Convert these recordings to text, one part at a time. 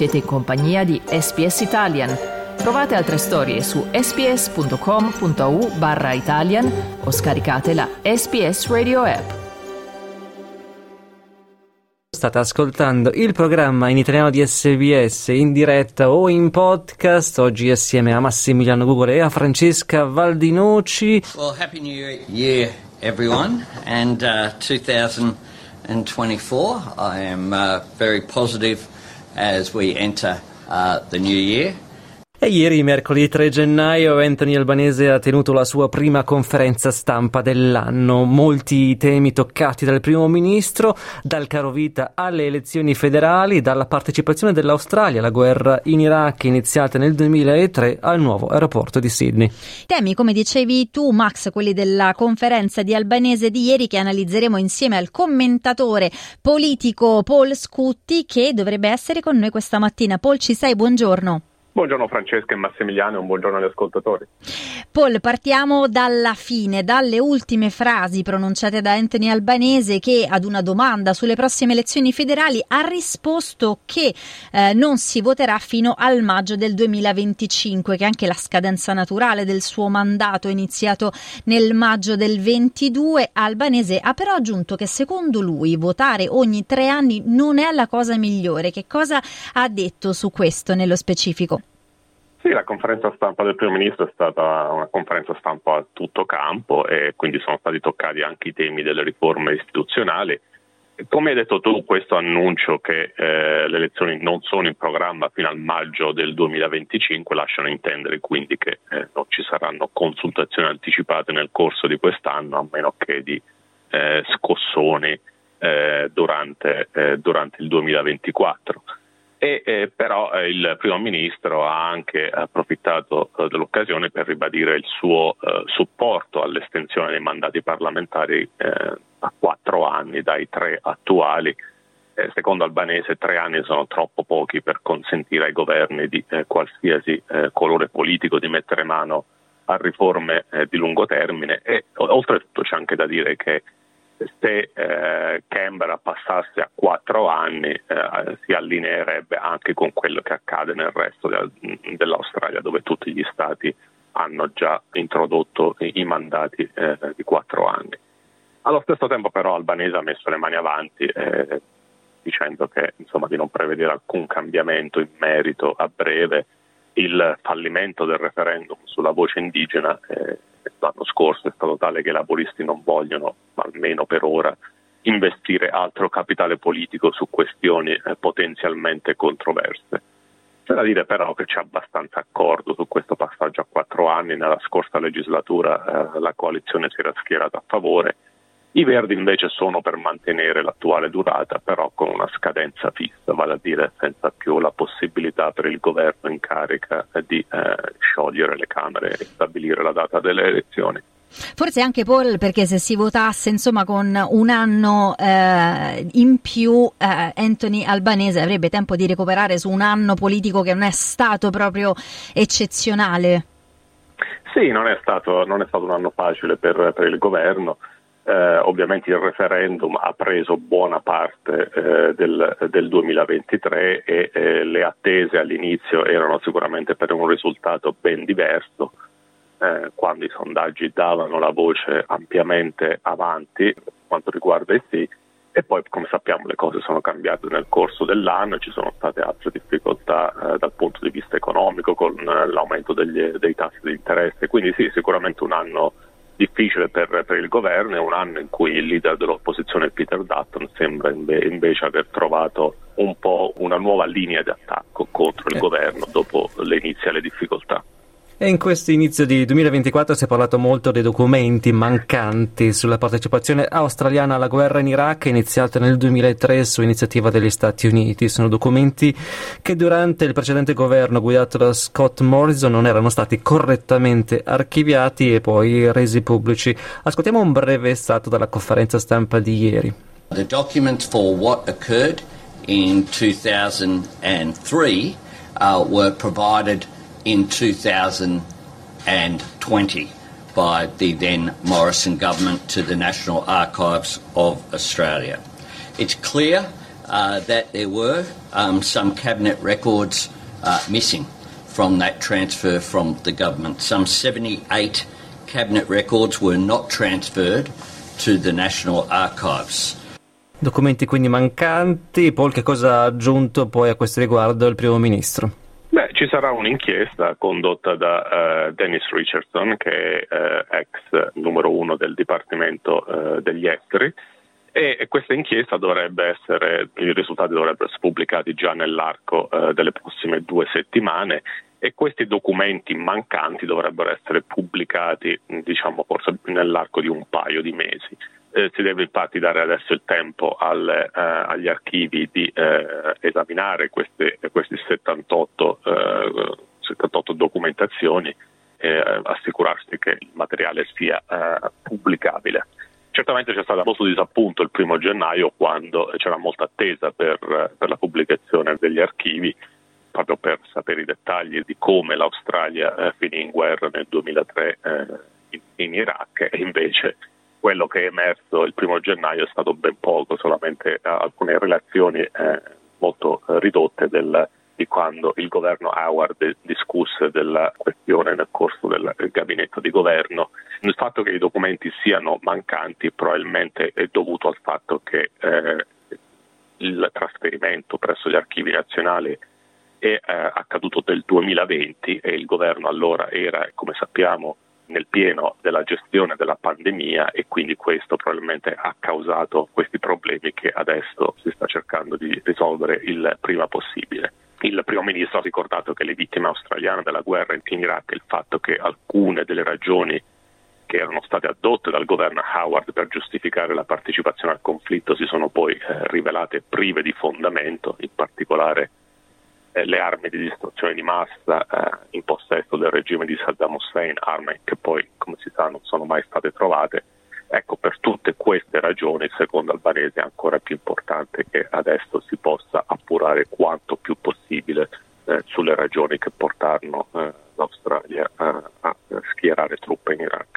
Siete in compagnia di SPS Italian. Trovate altre storie su sps.com.au barra Italian o scaricate la SPS Radio app. State ascoltando il programma in italiano di SBS in diretta o in podcast. Oggi assieme a Massimiliano Gugole e a Francesca Valdinoci. Well, Happy New Year, everyone, and uh, 2024. I am uh, very positive as we enter uh, the new year. E ieri, mercoledì 3 gennaio, Anthony Albanese ha tenuto la sua prima conferenza stampa dell'anno. Molti temi toccati dal primo ministro, dal caro vita alle elezioni federali, dalla partecipazione dell'Australia alla guerra in Iraq iniziata nel 2003 al nuovo aeroporto di Sydney. Temi, come dicevi tu, Max, quelli della conferenza di Albanese di ieri che analizzeremo insieme al commentatore politico Paul Scutti che dovrebbe essere con noi questa mattina. Paul, ci sei? Buongiorno. Buongiorno Francesca e Massimiliano e un buongiorno agli ascoltatori. Paul, partiamo dalla fine, dalle ultime frasi pronunciate da Anthony Albanese che ad una domanda sulle prossime elezioni federali ha risposto che eh, non si voterà fino al maggio del 2025, che è anche la scadenza naturale del suo mandato iniziato nel maggio del 22. Albanese ha però aggiunto che secondo lui votare ogni tre anni non è la cosa migliore. Che cosa ha detto su questo nello specifico? Sì, la conferenza stampa del primo ministro è stata una conferenza stampa a tutto campo e quindi sono stati toccati anche i temi delle riforme istituzionali. Come hai detto tu, questo annuncio che eh, le elezioni non sono in programma fino al maggio del 2025 lasciano intendere quindi che eh, non ci saranno consultazioni anticipate nel corso di quest'anno, a meno che di eh, scossoni eh, durante, eh, durante il 2024 e eh, però eh, il primo ministro ha anche approfittato eh, dell'occasione per ribadire il suo eh, supporto all'estensione dei mandati parlamentari eh, a quattro anni dai tre attuali. Eh, secondo Albanese tre anni sono troppo pochi per consentire ai governi di qualsiasi colore politico di mettere mano a riforme di lungo termine e oltretutto c'è anche da dire che se eh, Canberra passasse a quattro anni eh, si allineerebbe anche con quello che accade nel resto de- dell'Australia dove tutti gli stati hanno già introdotto i mandati eh, di quattro anni. Allo stesso tempo però Albanese ha messo le mani avanti eh, dicendo che, insomma, di non prevedere alcun cambiamento in merito a breve il fallimento del referendum sulla voce indigena eh, l'anno scorso è stato tale che i laboristi non vogliono, almeno per ora, investire altro capitale politico su questioni eh, potenzialmente controverse. C'è da dire però che c'è abbastanza accordo su questo passaggio a quattro anni. Nella scorsa legislatura eh, la coalizione si era schierata a favore i Verdi invece sono per mantenere l'attuale durata, però con una scadenza fissa, vale a dire senza più la possibilità per il governo in carica di eh, sciogliere le Camere e stabilire la data delle elezioni. Forse anche Paul, perché se si votasse insomma con un anno eh, in più, eh, Anthony Albanese avrebbe tempo di recuperare su un anno politico che non è stato proprio eccezionale. Sì, non è stato, non è stato un anno facile per, per il governo. Eh, ovviamente il referendum ha preso buona parte eh, del, del, 2023 e eh, le attese all'inizio erano sicuramente per un risultato ben diverso, eh, quando i sondaggi davano la voce ampiamente avanti per quanto riguarda il sì, e poi come sappiamo le cose sono cambiate nel corso dell'anno, ci sono state altre difficoltà eh, dal punto di vista economico con eh, l'aumento degli, dei tassi di interesse, quindi sì, sicuramente un anno difficile per, per, il governo, è un anno in cui il leader dell'opposizione Peter Dutton sembra inve- invece aver trovato un po' una nuova linea di attacco contro il eh. governo dopo le iniziali difficoltà. E in questo inizio di 2024 si è parlato molto dei documenti mancanti sulla partecipazione australiana alla guerra in Iraq iniziata nel 2003 su iniziativa degli Stati Uniti. Sono documenti che durante il precedente governo guidato da Scott Morrison non erano stati correttamente archiviati e poi resi pubblici. Ascoltiamo un breve estratto dalla conferenza stampa di ieri. The documents for what occurred in 2003 uh, were provided in 2020 by the then Morrison government to the National Archives of Australia. It's clear uh, that there were um, some cabinet records uh, missing from that transfer from the government. Some 78 cabinet records were not transferred to the National Archives. Documenti quindi mancanti. Paul, che cosa ha aggiunto poi a questo riguardo il primo ministro? Ci sarà un'inchiesta condotta da uh, Dennis Richardson, che è uh, ex numero uno del Dipartimento uh, degli Esteri, e questa inchiesta dovrebbe essere, i risultati dovrebbero essere pubblicati già nell'arco delle prossime due settimane e questi documenti mancanti dovrebbero essere pubblicati, diciamo, forse nell'arco di un paio di mesi. Eh, si deve infatti dare adesso il tempo alle, eh, agli archivi di eh, esaminare queste, questi 78, 78 eh, documentazioni e assicurarsi che il materiale sia eh, pubblicabile. Certamente c'è stato molto disappunto il primo gennaio quando c'era molta attesa per, per la pubblicazione degli archivi proprio per sapere i dettagli di come l'Australia eh, finì in guerra nel 2003 eh, in, in, Iraq e invece quello che è emerso il primo gennaio è stato ben poco, solamente eh, alcune relazioni eh, molto eh, ridotte del, di quando il governo Howard discusse della questione nel corso del gabinetto di governo. Il fatto che i documenti siano mancanti probabilmente è dovuto al fatto che eh, il trasferimento presso gli archivi nazionali è eh, accaduto nel 2020 e il governo allora era, come sappiamo, nel pieno della gestione della pandemia e quindi questo probabilmente ha causato questi problemi che adesso si sta cercando di risolvere il prima possibile. Il primo ministro ha ricordato che le vittime australiane della guerra in Iraq e il fatto che alcune delle ragioni che erano state adotte dal governo Howard per giustificare la partecipazione al conflitto si sono poi eh, rivelate prive di fondamento, in particolare le armi di distruzione di massa eh, in possesso del regime di Saddam Hussein, armi che poi, come si sa, non sono mai state trovate. Ecco, per tutte queste ragioni, secondo Albanese, è ancora più importante che adesso si possa appurare quanto più possibile eh, sulle ragioni che portarono eh, l'Australia eh, a schierare truppe in Iraq.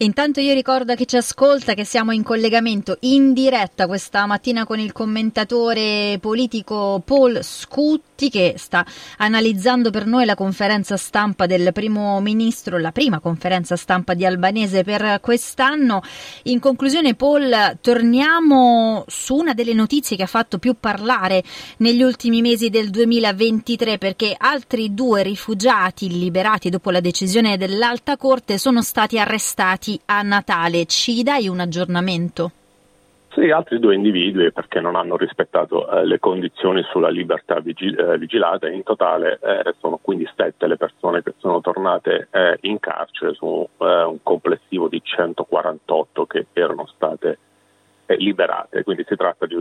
Intanto io ricordo a chi ci ascolta che siamo in collegamento in diretta questa mattina con il commentatore politico Paul Scutti che sta analizzando per noi la conferenza stampa del primo ministro, la prima conferenza stampa di Albanese per quest'anno. In conclusione Paul, torniamo su una delle notizie che ha fatto più parlare negli ultimi mesi del 2023 perché altri due rifugiati liberati dopo la decisione dell'Alta Corte sono stati arrestati arrivati a Natale. Ci dai un aggiornamento? Sì, altri due individui perché non hanno rispettato eh, le condizioni sulla libertà vigil- eh, vigilata. In totale eh, sono quindi sette le persone che sono tornate eh, in carcere su eh, un complessivo di 148 che erano state eh, liberate. Quindi si tratta di,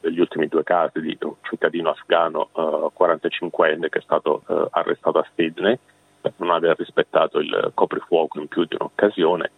degli ultimi due casi di un cittadino afgano 45enne che è stato arrestato a Sydney per non aver rispettato il coprifuoco in più di un'occasione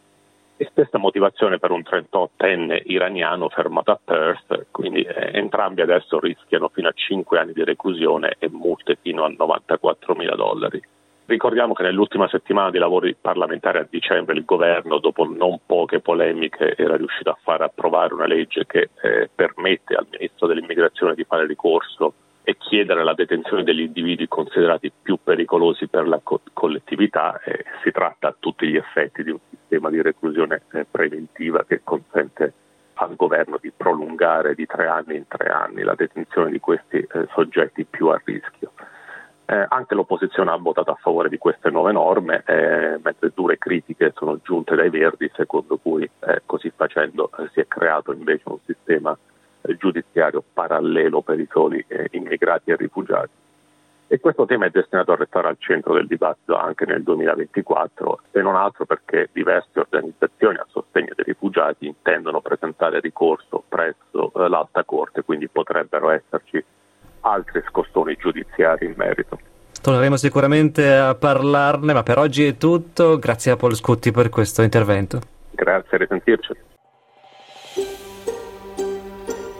e stessa motivazione per un 38enne iraniano fermato a Perth, quindi eh, entrambi adesso rischiano fino a 5 anni di reclusione e multe fino a 94 mila dollari. Ricordiamo che nell'ultima settimana di lavori parlamentari a dicembre il governo, dopo non poche polemiche, era riuscito a far approvare una legge che eh, permette al ministro dell'immigrazione di fare ricorso e chiedere la detenzione degli individui considerati più pericolosi per la co- collettività. Eh, si tratta a tutti gli effetti di sistema di reclusione eh, preventiva che consente al governo di prolungare di tre anni in tre anni la detenzione di questi eh, soggetti più a rischio. Eh, anche l'opposizione ha votato a favore di queste nuove norme, eh, mentre dure critiche sono giunte dai Verdi, secondo cui eh, così facendo si è creato invece un sistema giudiziario parallelo per i soli immigrati e rifugiati. E questo tema è destinato a restare al centro del dibattito anche nel 2024, se non altro perché diverse organizzazioni a sostegno dei rifugiati intendono presentare ricorso presso eh, l'Alta Corte, quindi potrebbero esserci altri scossoni giudiziari in merito. Torneremo sicuramente a parlarne, ma per oggi è tutto. Grazie a Paul Scutti per questo intervento. Grazie, a risentirci.